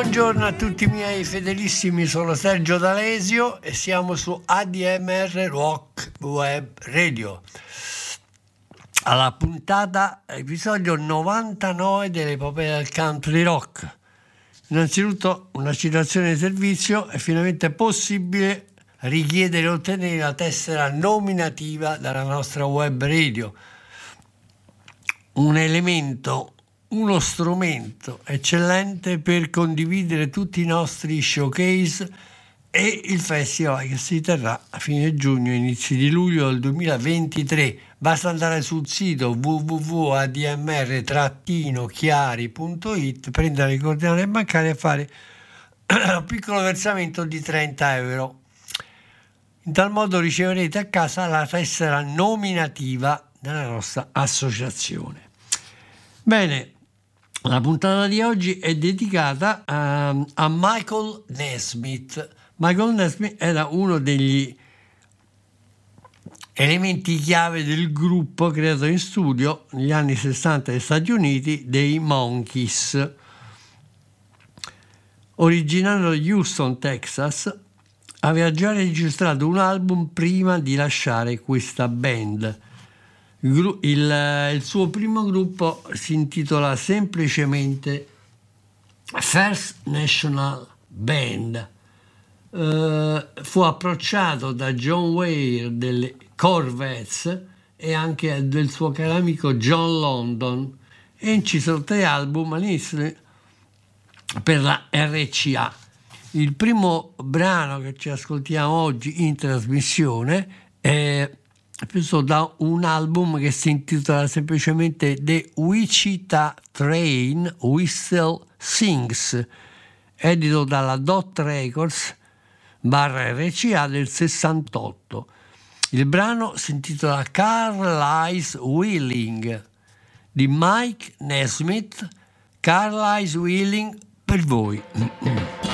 Buongiorno a tutti i miei fedelissimi, sono Sergio D'Alesio e siamo su ADMR Rock Web Radio. Alla puntata episodio 99 dell'epopea del country rock. Innanzitutto una citazione di servizio, è finalmente possibile richiedere e ottenere la tessera nominativa dalla nostra web radio un elemento, uno strumento eccellente per condividere tutti i nostri showcase e il festival che si terrà a fine giugno, inizi di luglio del 2023. Basta andare sul sito www.admr-chiari.it, prendere le coordinate bancarie e fare un piccolo versamento di 30 euro. In tal modo riceverete a casa la tessera nominativa della nostra associazione. Bene, la puntata di oggi è dedicata a, a Michael Nesmith. Michael Nesmith era uno degli elementi chiave del gruppo creato in studio negli anni 60 negli Stati Uniti dei Monkeys. Originario da Houston, Texas, aveva già registrato un album prima di lasciare questa band. Il, gru- il- suo primo gruppo si intitola semplicemente First National Band. Eh, fu approcciato da John Ware delle Corvettes e anche del suo caro amico John London e incisero tre album all'inizio per la RCA. Il primo brano che ci ascoltiamo oggi in trasmissione è preso da un album che si intitola semplicemente The Wichita Train Whistle Sings, edito dalla Dot Records barra RCA del 68. Il brano si intitola Carlisle Wheeling di Mike Nesmith. Carlisle Wheeling per voi.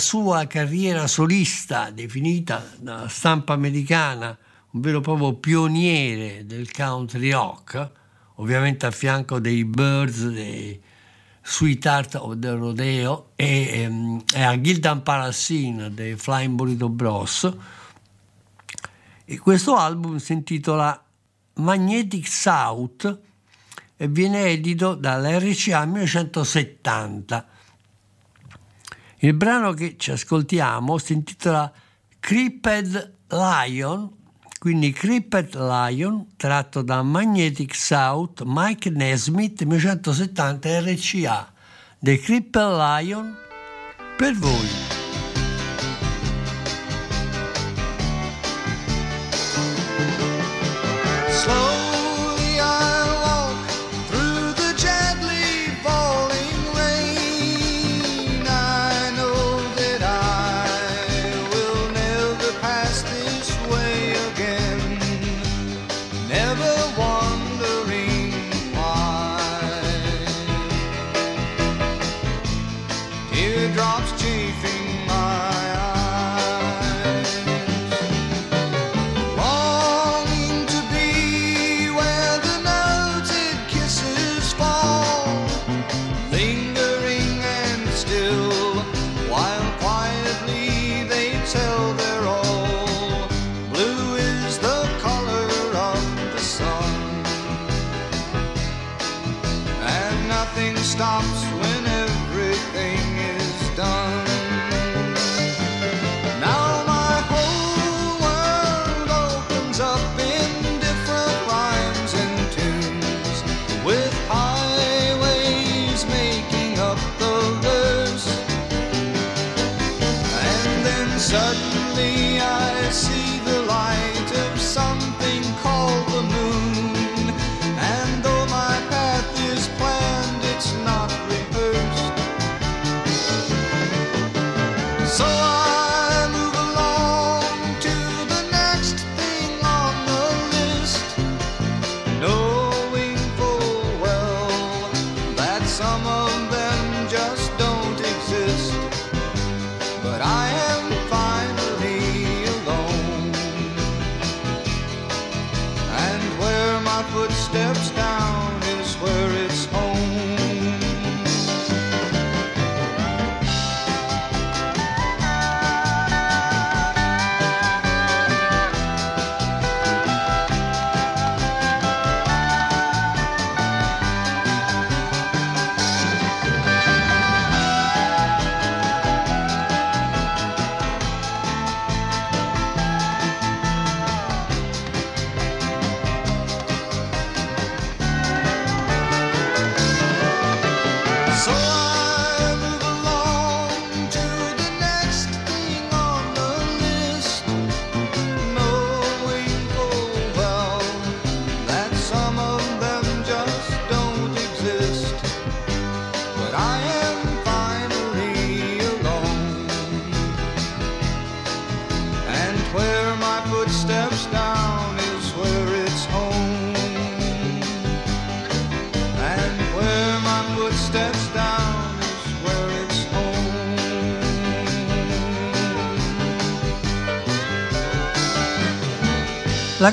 sua carriera solista, definita dalla stampa americana un vero e proprio pioniere del country rock, ovviamente a fianco dei Birds, dei Sweetheart of the Rodeo e, e a Gildan Parasin dei Flying Burrito Bros. E questo album si intitola Magnetic South e viene edito dall'RCA 1970. Il brano che ci ascoltiamo si intitola Creeped Lion, quindi Creeped Lion, tratto da Magnetic South, Mike Nesmith 1970 RCA. The Creeped Lion per voi.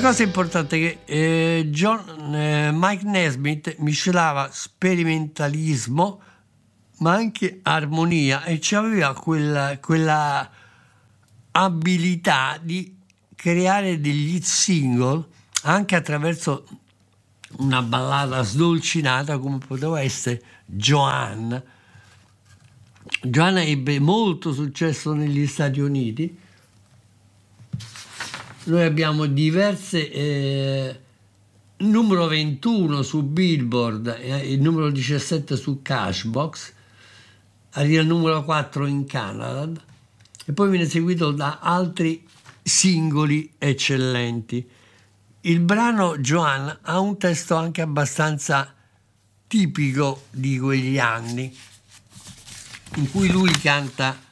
La cosa importante è che eh, John, eh, Mike Nesmith miscelava sperimentalismo ma anche armonia e aveva quella, quella abilità di creare degli single anche attraverso una ballata sdolcinata come poteva essere Joanna. Joanna ebbe molto successo negli Stati Uniti noi abbiamo diverse eh, numero 21 su Billboard e il numero 17 su Cashbox arriva il numero 4 in Canada e poi viene seguito da altri singoli eccellenti. Il brano Joan ha un testo anche abbastanza tipico di quegli anni in cui lui canta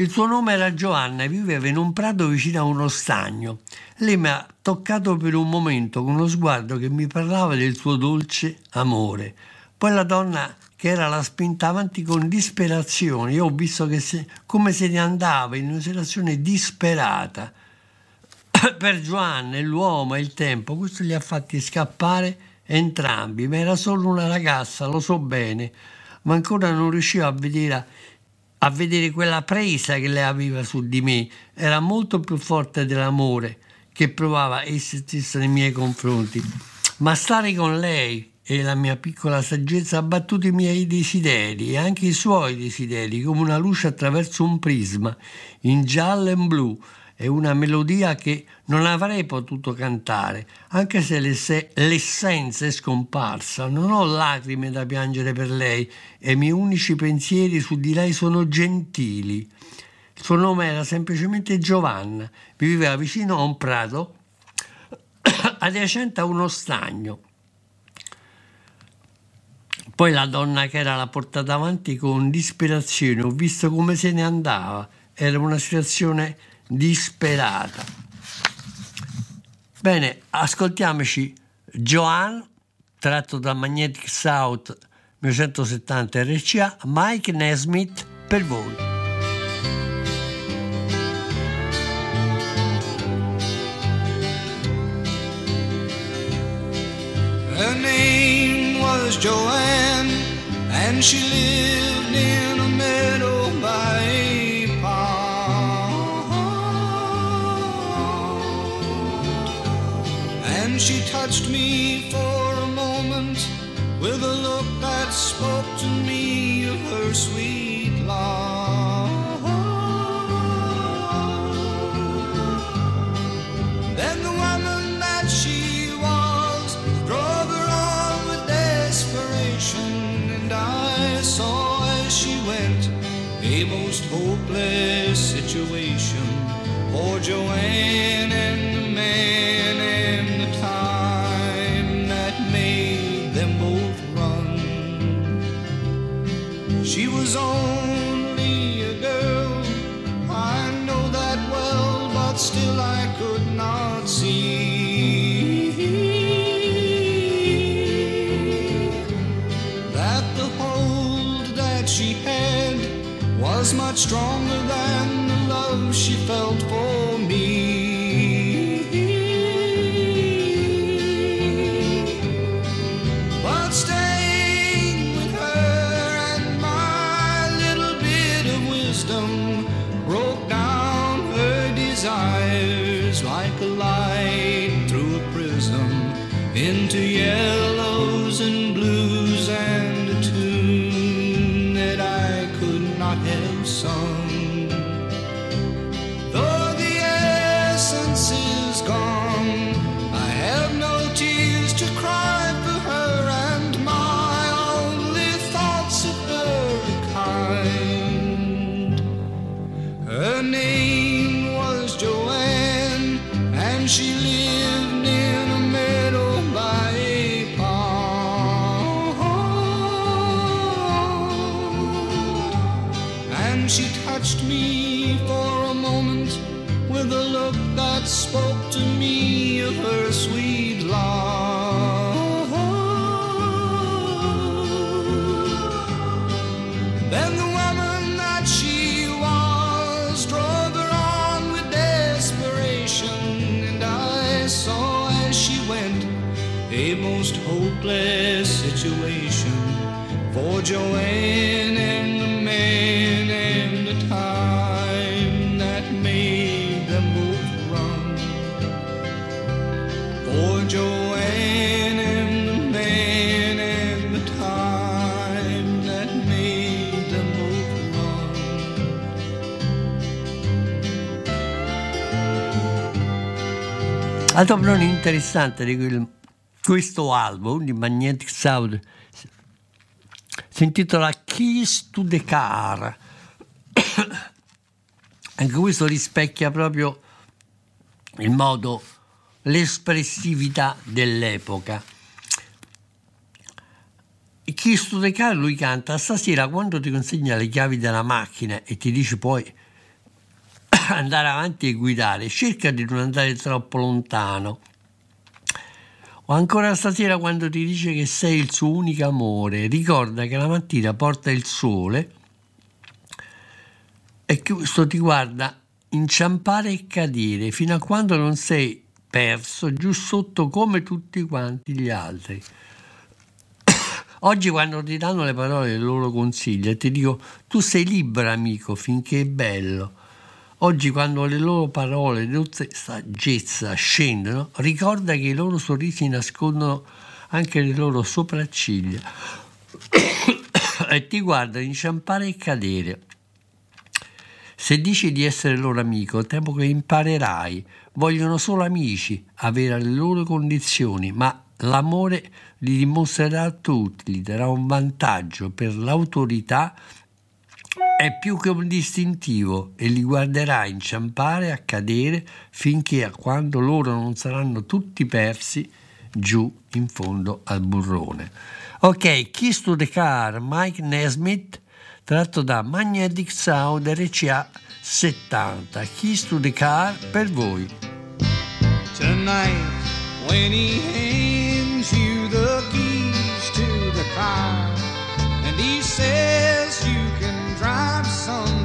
il suo nome era Giovanna e viveva in un prato vicino a uno stagno. Lei mi ha toccato per un momento con uno sguardo che mi parlava del suo dolce amore. Poi la donna che era la spinta avanti con disperazione, io ho visto che se, come se ne andava in una situazione disperata. per Giovanni, l'uomo e il tempo, questo li ha fatti scappare entrambi, ma era solo una ragazza, lo so bene, ma ancora non riusciva a vedere, a vedere quella presa che lei aveva su di me, era molto più forte dell'amore che provava essa stessa nei miei confronti. Ma stare con lei e la mia piccola saggezza ha battuto i miei desideri e anche i suoi desideri come una luce attraverso un prisma in giallo e in blu è una melodia che non avrei potuto cantare, anche se l'essenza è scomparsa. Non ho lacrime da piangere per lei e i miei unici pensieri su di lei sono gentili. Il suo nome era semplicemente Giovanna, viveva vicino a un prato adiacente a uno stagno. Poi la donna che era l'ha portata avanti con disperazione, ho visto come se ne andava. Era una situazione disperata. Bene, ascoltiamoci Joan, tratto da Magnetic South 1970 RCA, Mike Nesmith per voi. Her name was Joanne, and she lived in a she touched me for a moment with a look that spoke to me of her sweet love. Then the woman that she was drove her on with desperation, and I saw as she went a most hopeless situation. Poor Joanne was Altro brano interessante di quel- questo album di Magnetic Sound si intitola Keys to the Car. Anche questo rispecchia proprio il modo, l'espressività dell'epoca. Keys to the Car lui canta stasera quando ti consegna le chiavi della macchina e ti dice poi andare avanti e guidare, cerca di non andare troppo lontano. O ancora stasera quando ti dice che sei il suo unico amore, ricorda che la mattina porta il sole e questo ti guarda inciampare e cadere fino a quando non sei perso giù sotto come tutti quanti gli altri. Oggi quando ti danno le parole dei loro consigli e ti dico tu sei libero amico finché è bello. Oggi quando le loro parole di tutta saggezza scendono, ricorda che i loro sorrisi nascondono anche le loro sopracciglia e ti guardano inciampare e cadere. Se dici di essere loro amico, temo che imparerai. Vogliono solo amici, avere le loro condizioni, ma l'amore li dimostrerà a tutti, gli darà un vantaggio per l'autorità è più che un distintivo e li guarderà inciampare, accadere finché a quando loro non saranno tutti persi giù in fondo al burrone. Ok, Kiss to the Car, Mike Nesmith, tratto da Magnetic Sound RCA 70. Kiss to the Car per voi. Tonight, when he hands you the keys to the car, and he says you can drive some,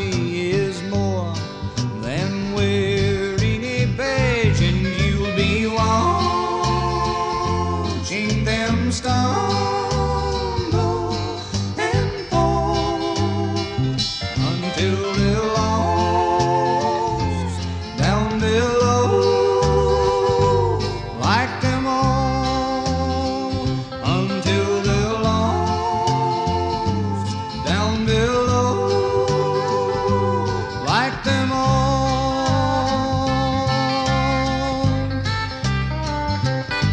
You.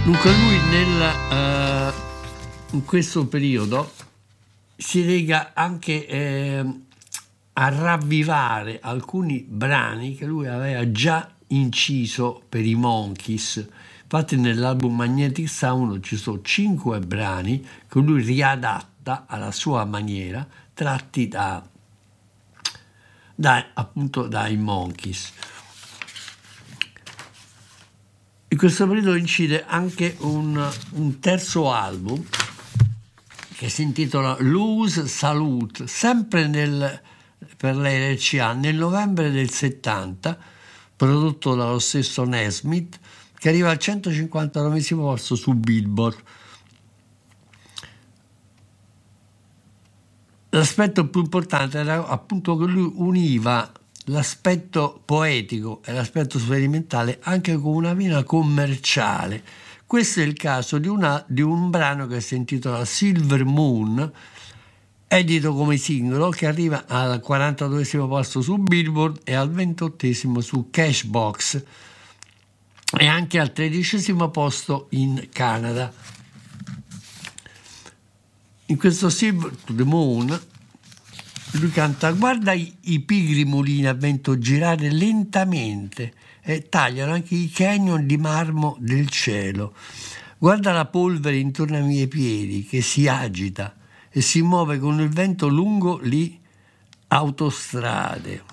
Dunque lui nel, eh, in questo periodo si lega anche eh, a ravvivare alcuni brani che lui aveva già inciso per i Monkeys. Infatti nell'album Magnetic Sound ci sono cinque brani che lui riadatta alla sua maniera, tratti da, da appunto dai Monkeys. In questo periodo incide anche un, un terzo album che si intitola Lose Salute, sempre nel, per l'RCA, nel novembre del 70, prodotto dallo stesso Nesmith, che arriva al 159 posto su Billboard. L'aspetto più importante era appunto che lui univa l'aspetto poetico e l'aspetto sperimentale anche con una vena commerciale. Questo è il caso di, una, di un brano che si intitola Silver Moon edito come singolo che arriva al 42 posto su Billboard e al 28 su Cashbox e anche al 13 posto in Canada. In questo Silver to the Moon lui canta guarda i, i pigri mulini a vento girare lentamente e tagliano anche i canyon di marmo del cielo. Guarda la polvere intorno ai miei piedi che si agita e si muove con il vento lungo le autostrade.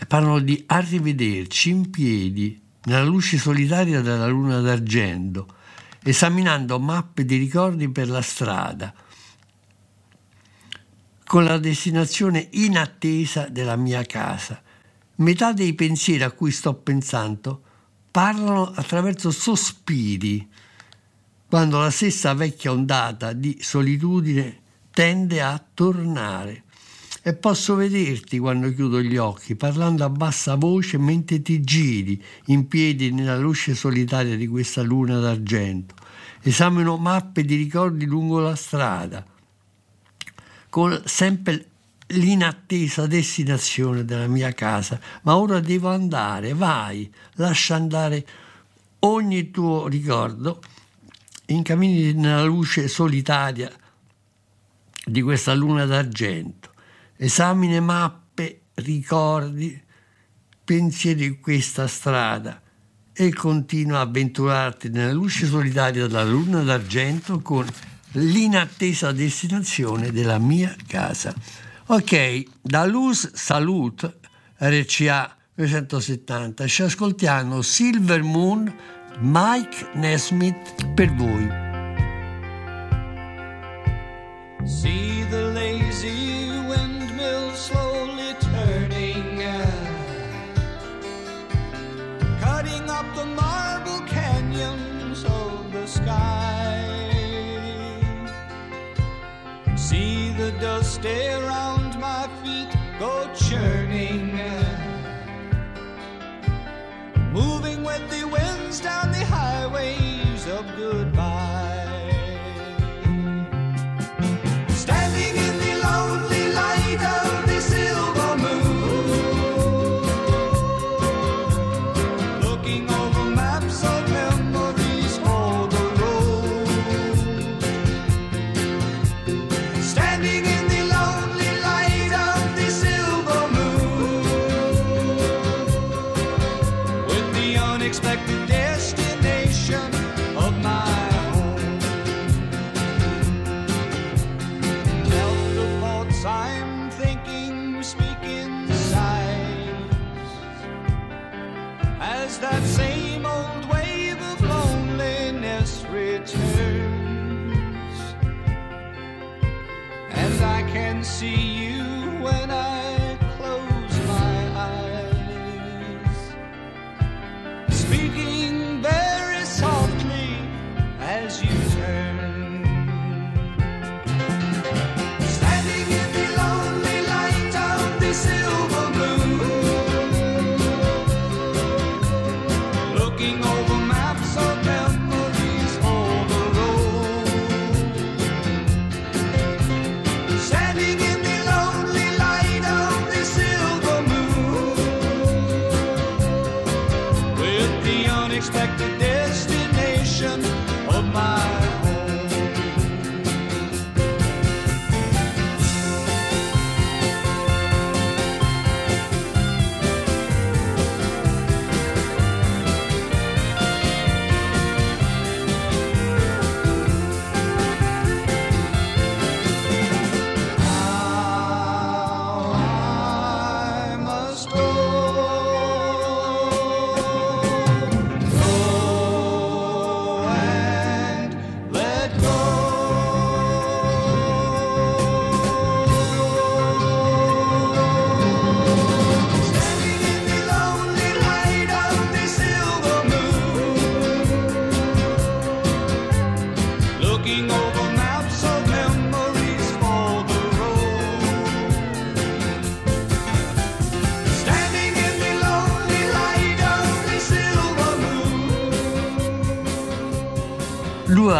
E parlano di arrivederci in piedi nella luce solitaria della luna d'argento, esaminando mappe di ricordi per la strada, con la destinazione inattesa della mia casa. Metà dei pensieri a cui sto pensando parlano attraverso sospiri quando la stessa vecchia ondata di solitudine tende a tornare. E posso vederti quando chiudo gli occhi, parlando a bassa voce mentre ti giri in piedi nella luce solitaria di questa luna d'argento. Esamino mappe di ricordi lungo la strada, con sempre l'inattesa destinazione della mia casa. Ma ora devo andare, vai, lascia andare ogni tuo ricordo incammini nella luce solitaria di questa luna d'argento, esamine mappe, ricordi, pensieri di questa strada e continua a avventurarti nella luce solitaria della luna d'argento con l'inattesa destinazione della mia casa. Ok, da Luz Salute RCA 270 ci ascoltiamo Silver Moon Mike Nesmith per voi. See the lazy dust around my feet go churning.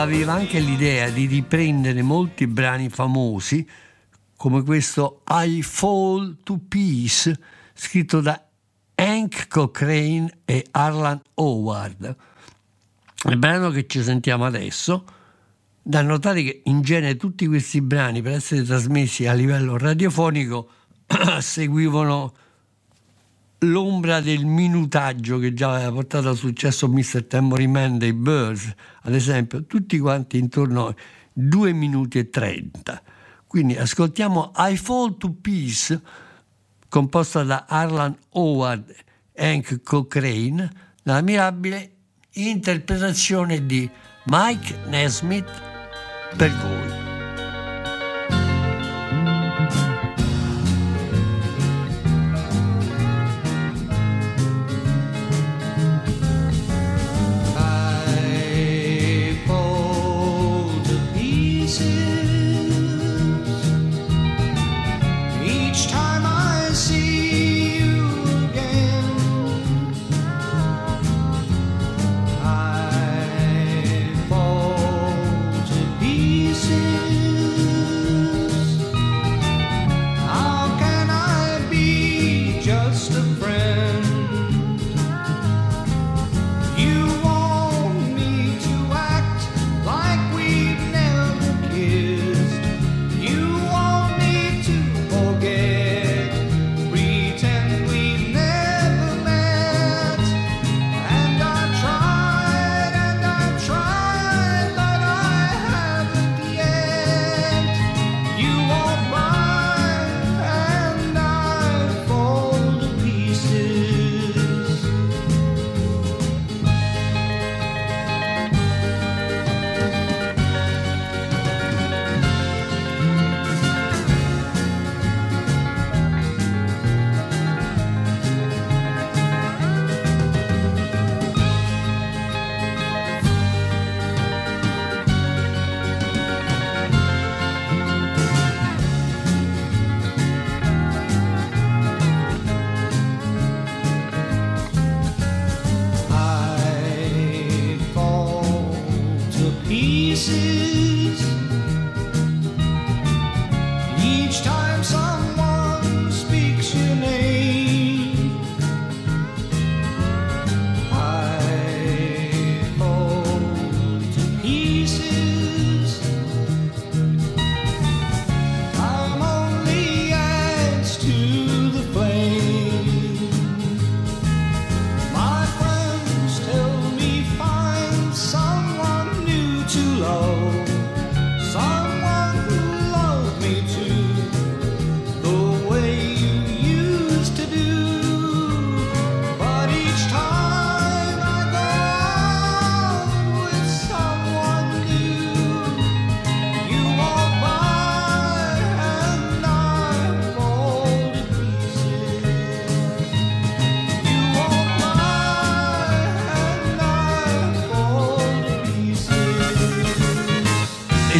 Aveva anche l'idea di riprendere molti brani famosi, come questo I Fall to Peace, scritto da Hank Cochrane e Arlan Howard. Il brano che ci sentiamo adesso, da notare che in genere tutti questi brani per essere trasmessi a livello radiofonico seguivano l'ombra del minutaggio che già aveva portato al successo Mr. Tambourine Man dei Birds, ad esempio, tutti quanti intorno a 2 minuti e 30. Quindi ascoltiamo I Fall to Peace, composta da Arlan Howard e Hank Cochrane, la mirabile interpretazione di Mike Nesmith per voi.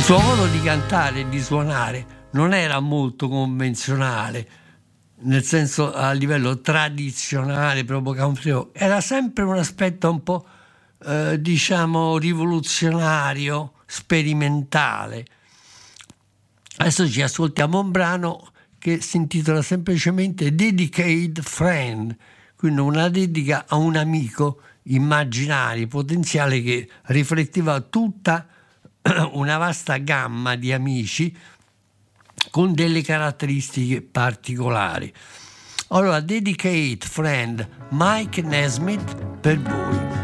Suo modo di cantare e di suonare non era molto convenzionale, nel senso a livello tradizionale, proprio country, era sempre un aspetto un po' eh, diciamo rivoluzionario, sperimentale. Adesso ci ascoltiamo un brano che si intitola semplicemente Dedicated Friend, quindi una dedica a un amico immaginario, potenziale che rifletteva tutta la una vasta gamma di amici con delle caratteristiche particolari. Allora, dedicate friend Mike Nesmith per voi.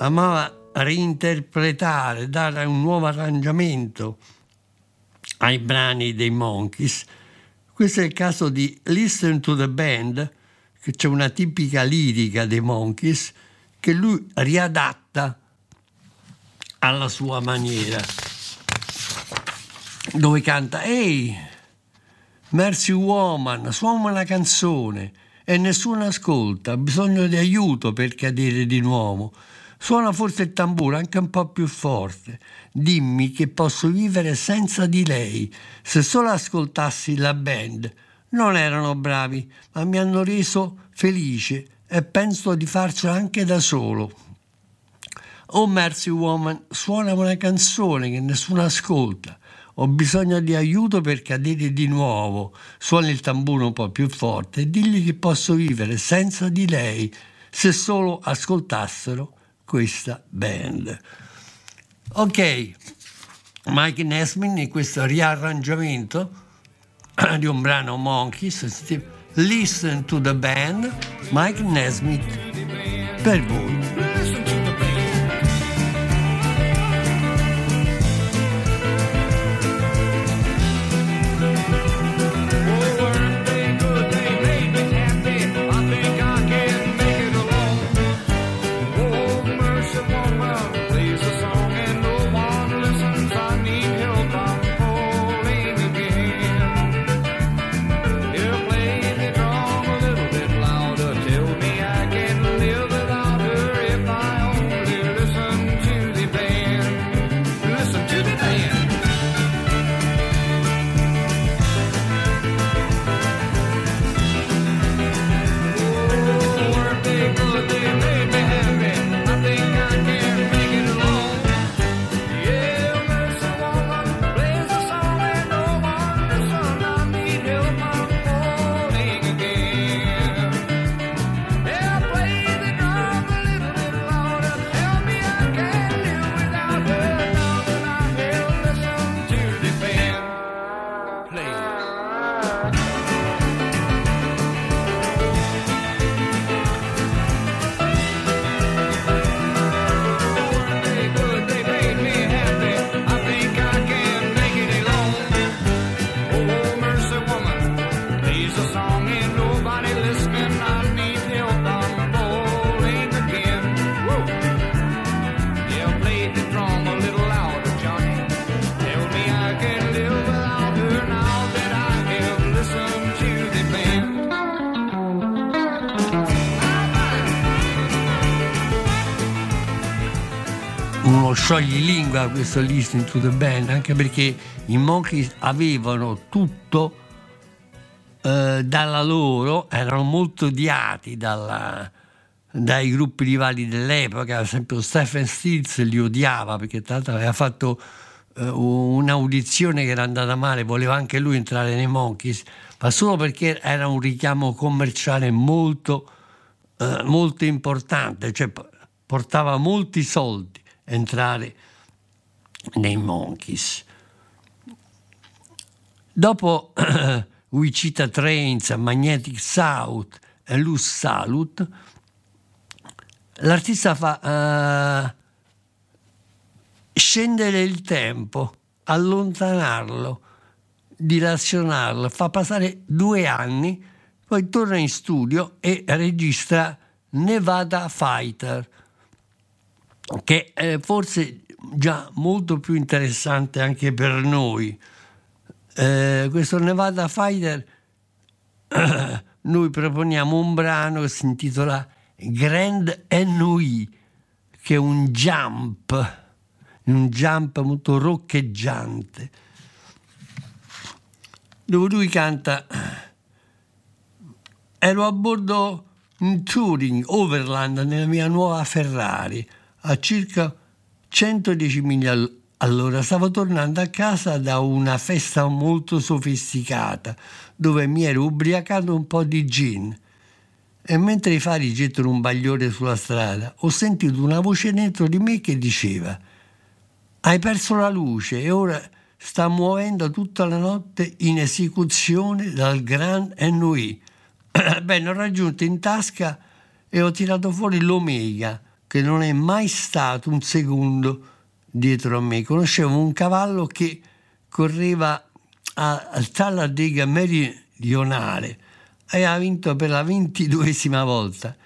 Amava reinterpretare, dare un nuovo arrangiamento ai brani dei Monkeys. Questo è il caso di Listen to the Band, che c'è una tipica lirica dei Monkeys che lui riadatta alla sua maniera, dove canta Ehi, Mercy Woman, suona una canzone e nessuno ascolta, ha bisogno di aiuto per cadere di nuovo. Suona forse il tamburo anche un po' più forte. Dimmi che posso vivere senza di lei. Se solo ascoltassi la band. Non erano bravi, ma mi hanno reso felice e penso di farcela anche da solo. Oh Mercy Woman, suona una canzone che nessuno ascolta. Ho bisogno di aiuto per cadere di nuovo. Suona il tamburo un po' più forte e digli che posso vivere senza di lei se solo ascoltassero questa band. Ok, Mike Nesmin in questo riarrangiamento di un brano Monkeys, Listen to the Band, Mike Nesmith per voi. Sciogli questo Listening to the Band, anche perché i Monkeys avevano tutto eh, dalla loro, erano molto odiati dalla, dai gruppi rivali dell'epoca, ad esempio Stephen Stills li odiava perché tra l'altro aveva fatto eh, un'audizione che era andata male, voleva anche lui entrare nei Monkeys, ma solo perché era un richiamo commerciale molto, eh, molto importante, cioè portava molti soldi entrare nei Monkeys. Dopo Wichita Trains, Magnetic South e Luz Salut, l'artista fa uh, scendere il tempo, allontanarlo, dilazionarlo, fa passare due anni, poi torna in studio e registra Nevada Fighter, che è forse già molto più interessante anche per noi. Eh, questo Nevada Fighter, eh, noi proponiamo un brano che si intitola Grand NUI, che è un jump, un jump molto roccheggiante, dove lui canta ero a bordo in Touring, Overland, nella mia nuova Ferrari a circa 110 miglia all'ora. Stavo tornando a casa da una festa molto sofisticata dove mi ero ubriacato un po' di gin. E mentre i fari gettano un bagliore sulla strada, ho sentito una voce dentro di me che diceva: Hai perso la luce e ora sta muovendo tutta la notte in esecuzione dal Grand NUI. Bene, ho raggiunto in tasca e ho tirato fuori l'Omega, che non è mai stato un secondo dietro a me. Conoscevo un cavallo che correva al Talladega meridionale e ha vinto per la ventiduesima volta.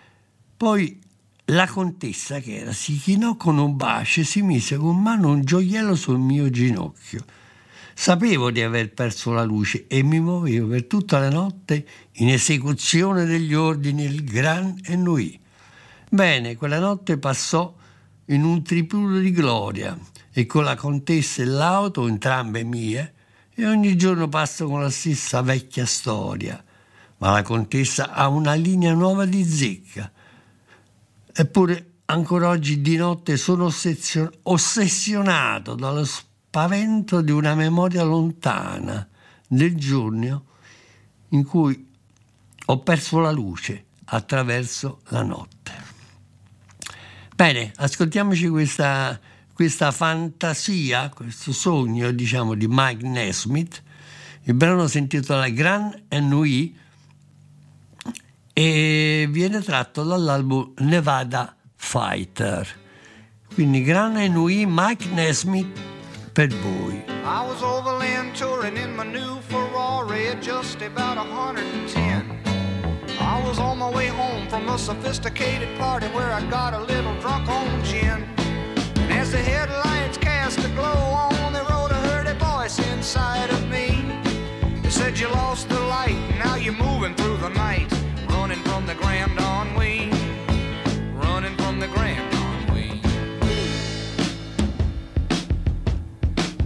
Poi la contessa, che era, si chinò con un bacio e si mise con mano un gioiello sul mio ginocchio. Sapevo di aver perso la luce e mi muovevo per tutta la notte in esecuzione degli ordini del Gran Ennui. Bene, quella notte passò in un tripulo di gloria e con la contessa e l'auto, entrambe mie, e ogni giorno passo con la stessa vecchia storia. Ma la contessa ha una linea nuova di zecca. Eppure ancora oggi di notte sono ossessionato dallo spavento di una memoria lontana del giorno in cui ho perso la luce attraverso la notte. Bene, ascoltiamoci questa questa fantasia, questo sogno, diciamo, di Mike Nesmith. Il brano si intitola Grand Ennui e viene tratto dall'album Nevada Fighter. Quindi Grand Ennui, Mike Nesmith per voi. I was overland touring in my new Ferrari just about 110. I was on my way home from a sophisticated party where I got a little drunk on gin. And as the headlights cast a glow on, they wrote a hurdy voice inside of me. It said you lost the light, now you're moving through the night, running from the Grand Ennui, running from the Grand Ennui.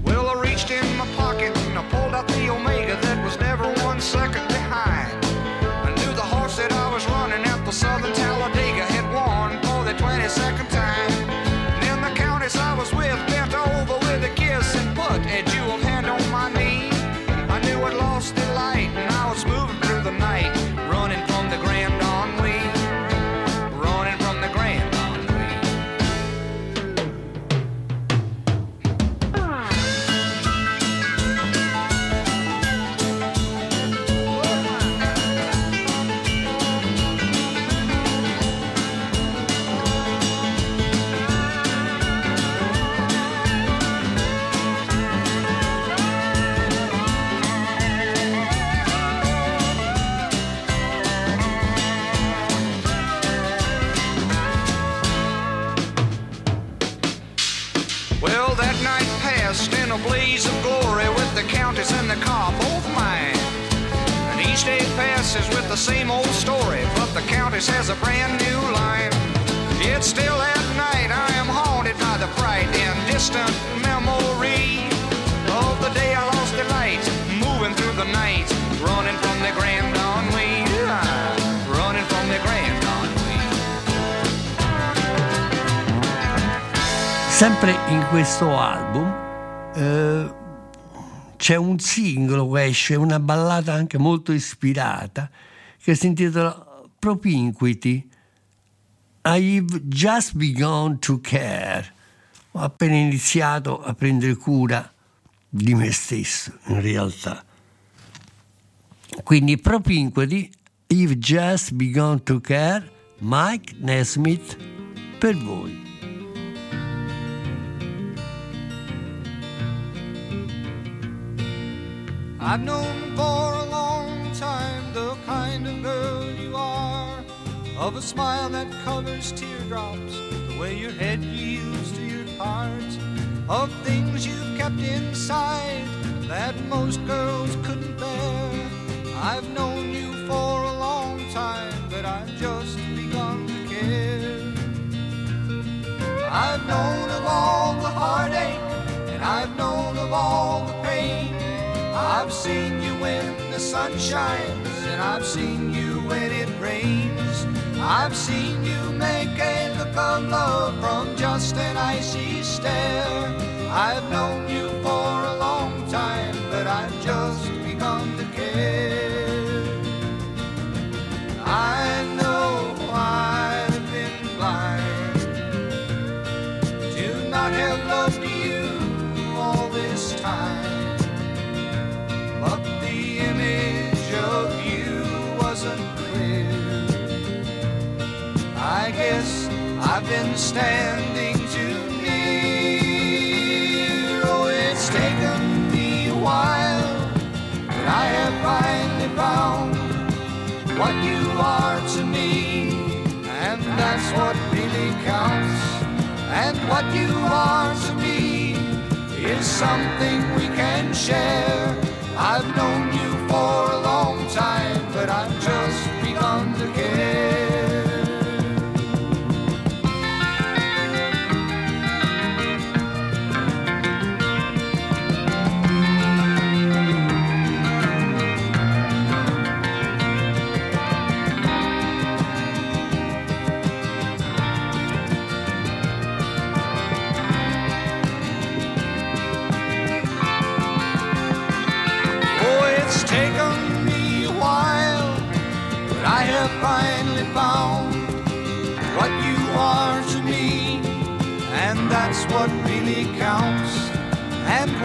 Well, I reached in my pocket and I pulled out the Omega that was never one second behind. Running at the Southern Talladega passes with the same old story, but the Countess has a brand new line. Yet still at night I am haunted by the bright and distant memory of the day I lost the light, moving through the night, running from the Grand Ennui, running from the Grand Ennui. Sempre in questo album eh, c'è un singolo che esce, una ballata anche molto ispirata, che si intitola Propinquity. I've just begun to care. Ho appena iniziato a prendere cura di me stesso, in realtà. Quindi Propinquity, I've just begun to care, Mike Nesmith per voi. I've known for a long time the kind of girl you are, of a smile that covers teardrops, the way your head yields to your heart, of things you've kept inside that most girls couldn't bear. I've known you for a long time, but I've just begun to care. I've known of all the heartache, and I've known of all the pain. I've seen you when the sun shines, and I've seen you when it rains. I've seen you make a look of love from just an icy stare. I've known you for a long time, but I've just begun to care. I know I've been blind to not have loved you all this time. Been standing too near. Oh, it's taken me a while, but I have finally found what you are to me, and that's what really counts. And what you are to me is something we can share. I've known you for a long time, but I've just begun to care.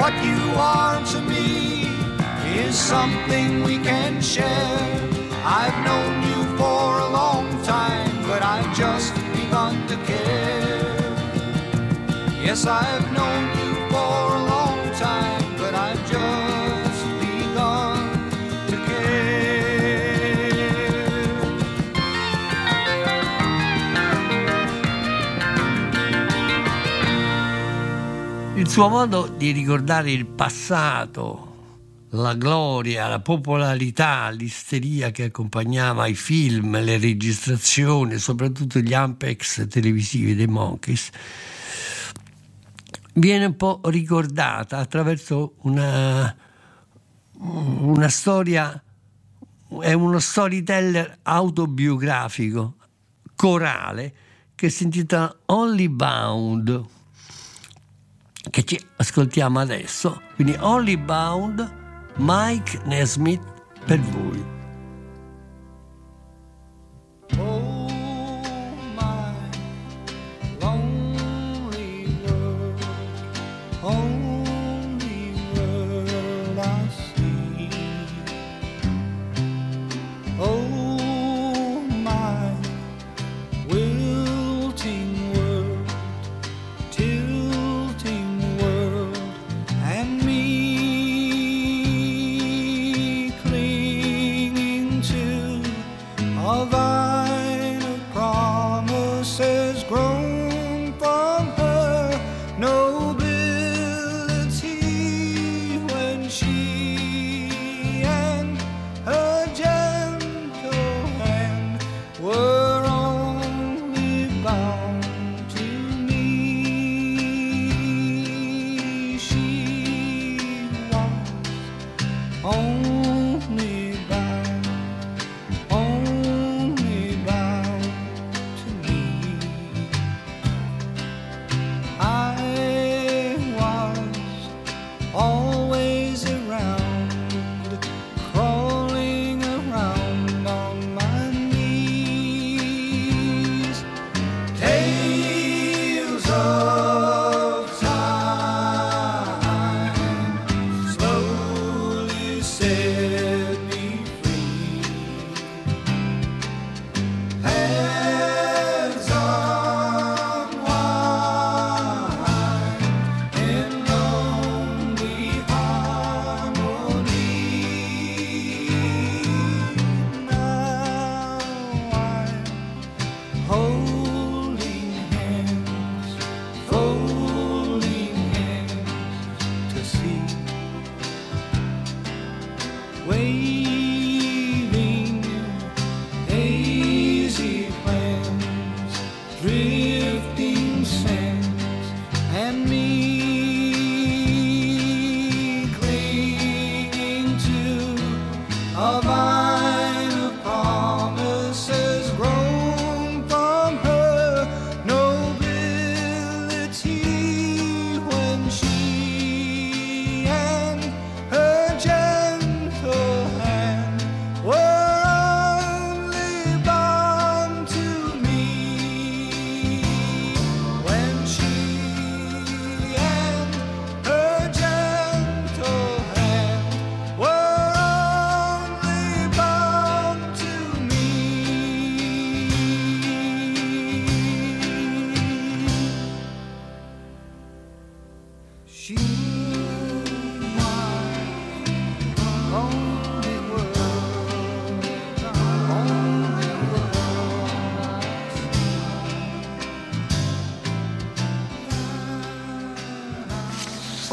What you are to me is something we can share. I've known you for a long time, but I've just begun to care. Yes, I've known you suo modo di ricordare il passato, la gloria, la popolarità, l'isteria che accompagnava i film, le registrazioni, soprattutto gli ampex televisivi dei Monkeys, viene un po' ricordata attraverso una, una storia, è uno storyteller autobiografico, corale, che si intitola Only Bound che ci ascoltiamo adesso. Quindi Only Bound, Mike Nesmith per voi.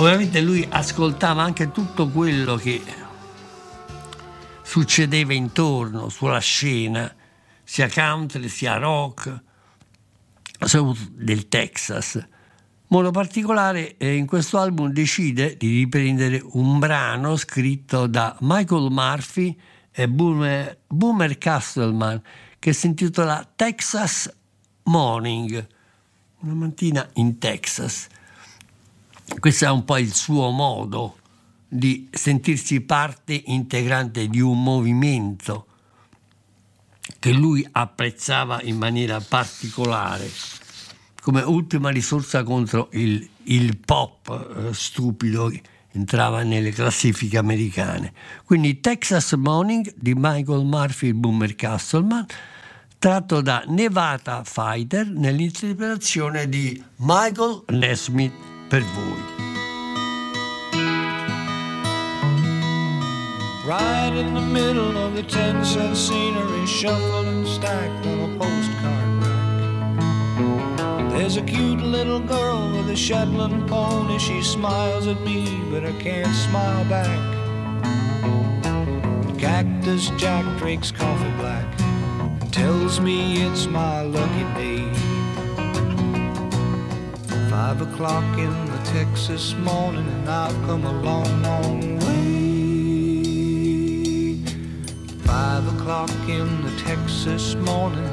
Ovviamente lui ascoltava anche tutto quello che succedeva intorno, sulla scena, sia country sia rock, soprattutto del Texas. Modo particolare eh, in questo album decide di riprendere un brano scritto da Michael Murphy e Boomer, Boomer Castleman che si intitola Texas Morning, una mattina in Texas. Questo è un po' il suo modo di sentirsi parte integrante di un movimento che lui apprezzava in maniera particolare come ultima risorsa contro il, il pop eh, stupido che entrava nelle classifiche americane. Quindi Texas Morning di Michael Murphy e Boomer Castleman, tratto da Nevada Fighter nell'interpretazione di Michael Nesmith per voi. Right in the middle of the ten cent scenery, shuffled and stacked on a postcard rack. There's a cute little girl with a Shetland pony. She smiles at me, but I can't smile back. Cactus Jack drinks coffee black and tells me it's my lucky day. Five o'clock in the Texas morning, and I've come a long, long way. Five o'clock in the Texas morning,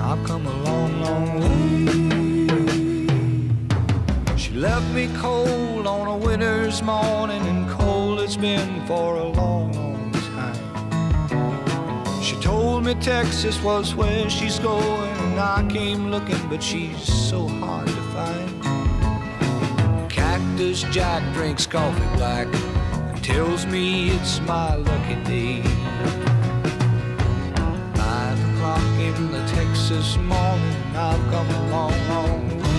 I've come a long, long way. She left me cold on a winter's morning, and cold it's been for a long, long time. She told me Texas was where she's going, and I came looking, but she's so hard to. Cactus Jack drinks coffee black and tells me it's my lucky day. Five o'clock in the Texas morning, I've come a long, long way.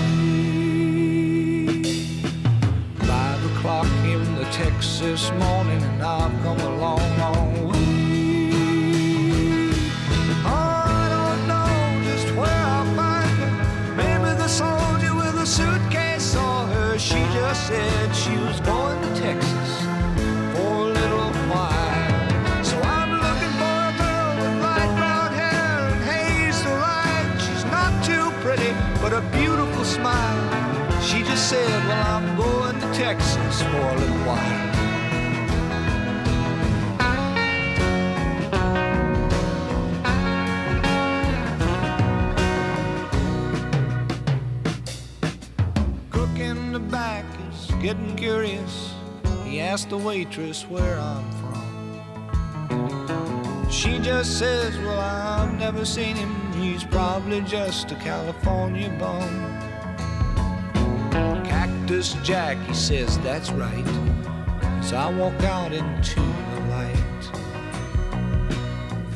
Five o'clock in the Texas morning, and I've come a Texas for a little while. Cook in the back is getting curious. He asked the waitress where I'm from. She just says, Well, I've never seen him. He's probably just a California bum. Cactus Jack, he says, That's right. So I walk out into the light.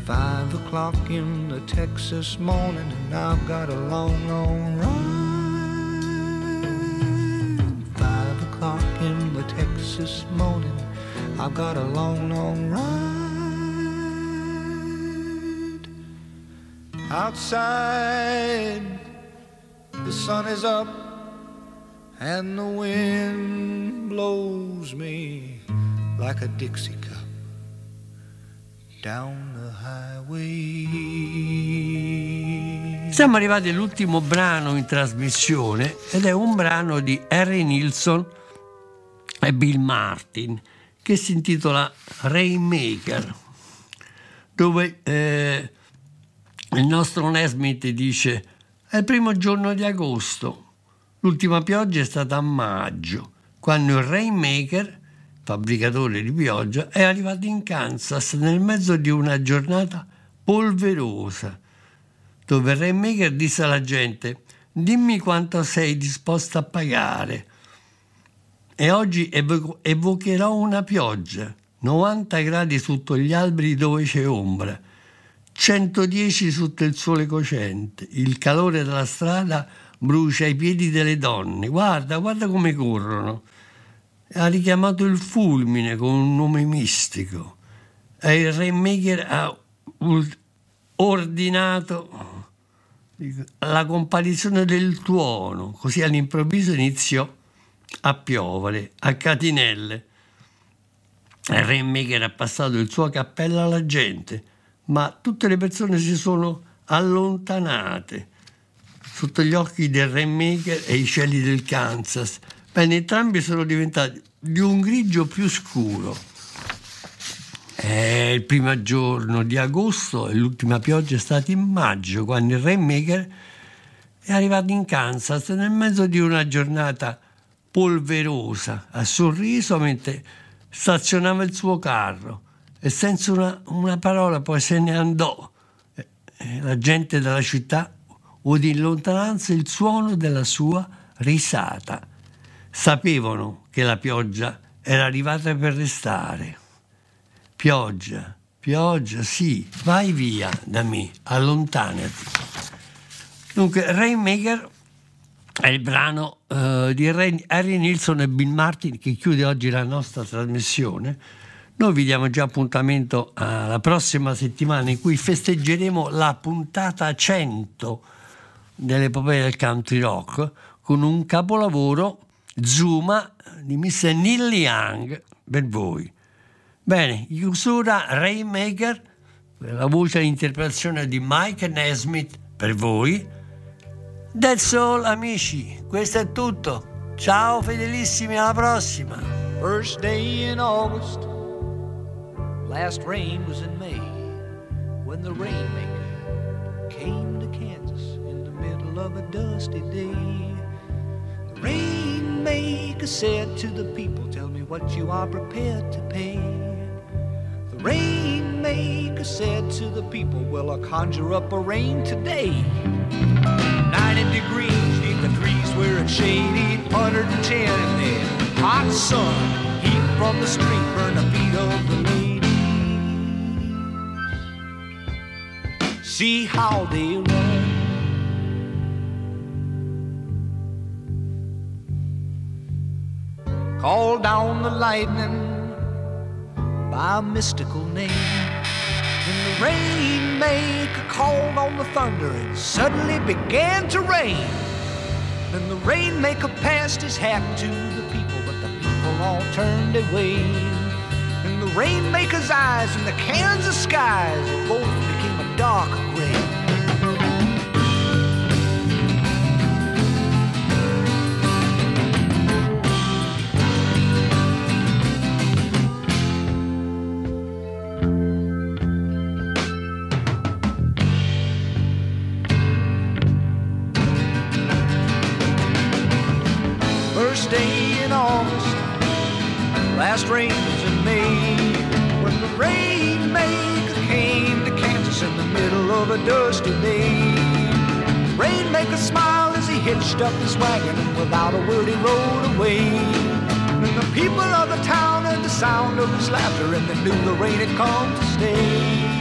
Five o'clock in the Texas morning, and I've got a long, long ride. Five o'clock in the Texas morning, I've got a long, long ride. Outside, the sun is up, and the wind blows me like a Dixie cup down the highway. Siamo arrivati all'ultimo brano in trasmissione ed è un brano di Harry Nilsson e Bill Martin che si intitola Rainmaker, dove eh, il nostro Nesmith dice è il primo giorno di agosto, l'ultima pioggia è stata a maggio, quando il Rainmaker, fabbricatore di pioggia, è arrivato in Kansas nel mezzo di una giornata polverosa dove il Rainmaker disse alla gente dimmi quanto sei disposto a pagare. E oggi evo- evocherò una pioggia 90 gradi sotto gli alberi dove c'è ombra 110 sotto il sole cocente il calore della strada brucia i piedi delle donne. Guarda guarda come corrono. Ha richiamato il fulmine con un nome mistico. E il Rainmaker ha ordinato la comparizione del tuono, così all'improvviso iniziò a piovere a catinelle. Il Rainmaker ha passato il suo cappello alla gente, ma tutte le persone si sono allontanate sotto gli occhi del Rainmaker e i cieli del Kansas Bene, entrambi sono diventati di un grigio più scuro. È il primo giorno di agosto e l'ultima pioggia è stata in maggio, quando il Rainmaker è arrivato in Kansas nel mezzo di una giornata polverosa, ha sorriso mentre stazionava il suo carro e senza una, una parola poi se ne andò. La gente della città udì in lontananza il suono della sua risata sapevano che la pioggia era arrivata per restare. Pioggia, pioggia, sì, vai via da me, allontanati. Dunque, Rainmaker è il brano uh, di Harry Nilsson e Bill Martin che chiude oggi la nostra trasmissione. Noi vi diamo già appuntamento alla prossima settimana in cui festeggeremo la puntata 100 dell'epopea del country rock con un capolavoro Zuma di Miss Neil Young per voi. Bene, chiusura Rainmaker, la voce e l'interpretazione di Mike Nesmith per voi. That's all amici, questo è tutto. Ciao fedelissimi, alla prossima. First day in August, last rain was in May, when the rainmaker came of a dusty day. The rainmaker said to the people, Tell me what you are prepared to pay. The Rainmaker said to the people, Will I'll conjure up a rain today. 90 degrees neath the trees where it's shady, 110 in the hot sun. Heat from the street burn the feet of the ladies. See how they run. Call down the lightning by a mystical name. And the rainmaker called on the thunder and suddenly began to rain. Then the rainmaker passed his hat to the people, but the people all turned away. And the rainmaker's eyes in the Kansas skies both became a dark gray. Rains in May. When the rainmaker came to Kansas in the middle of a dusty day. Rainmaker smiled as he hitched up his wagon, and without a word he rode away. And the people of the town heard the sound of his laughter, and they knew the rain had come to stay.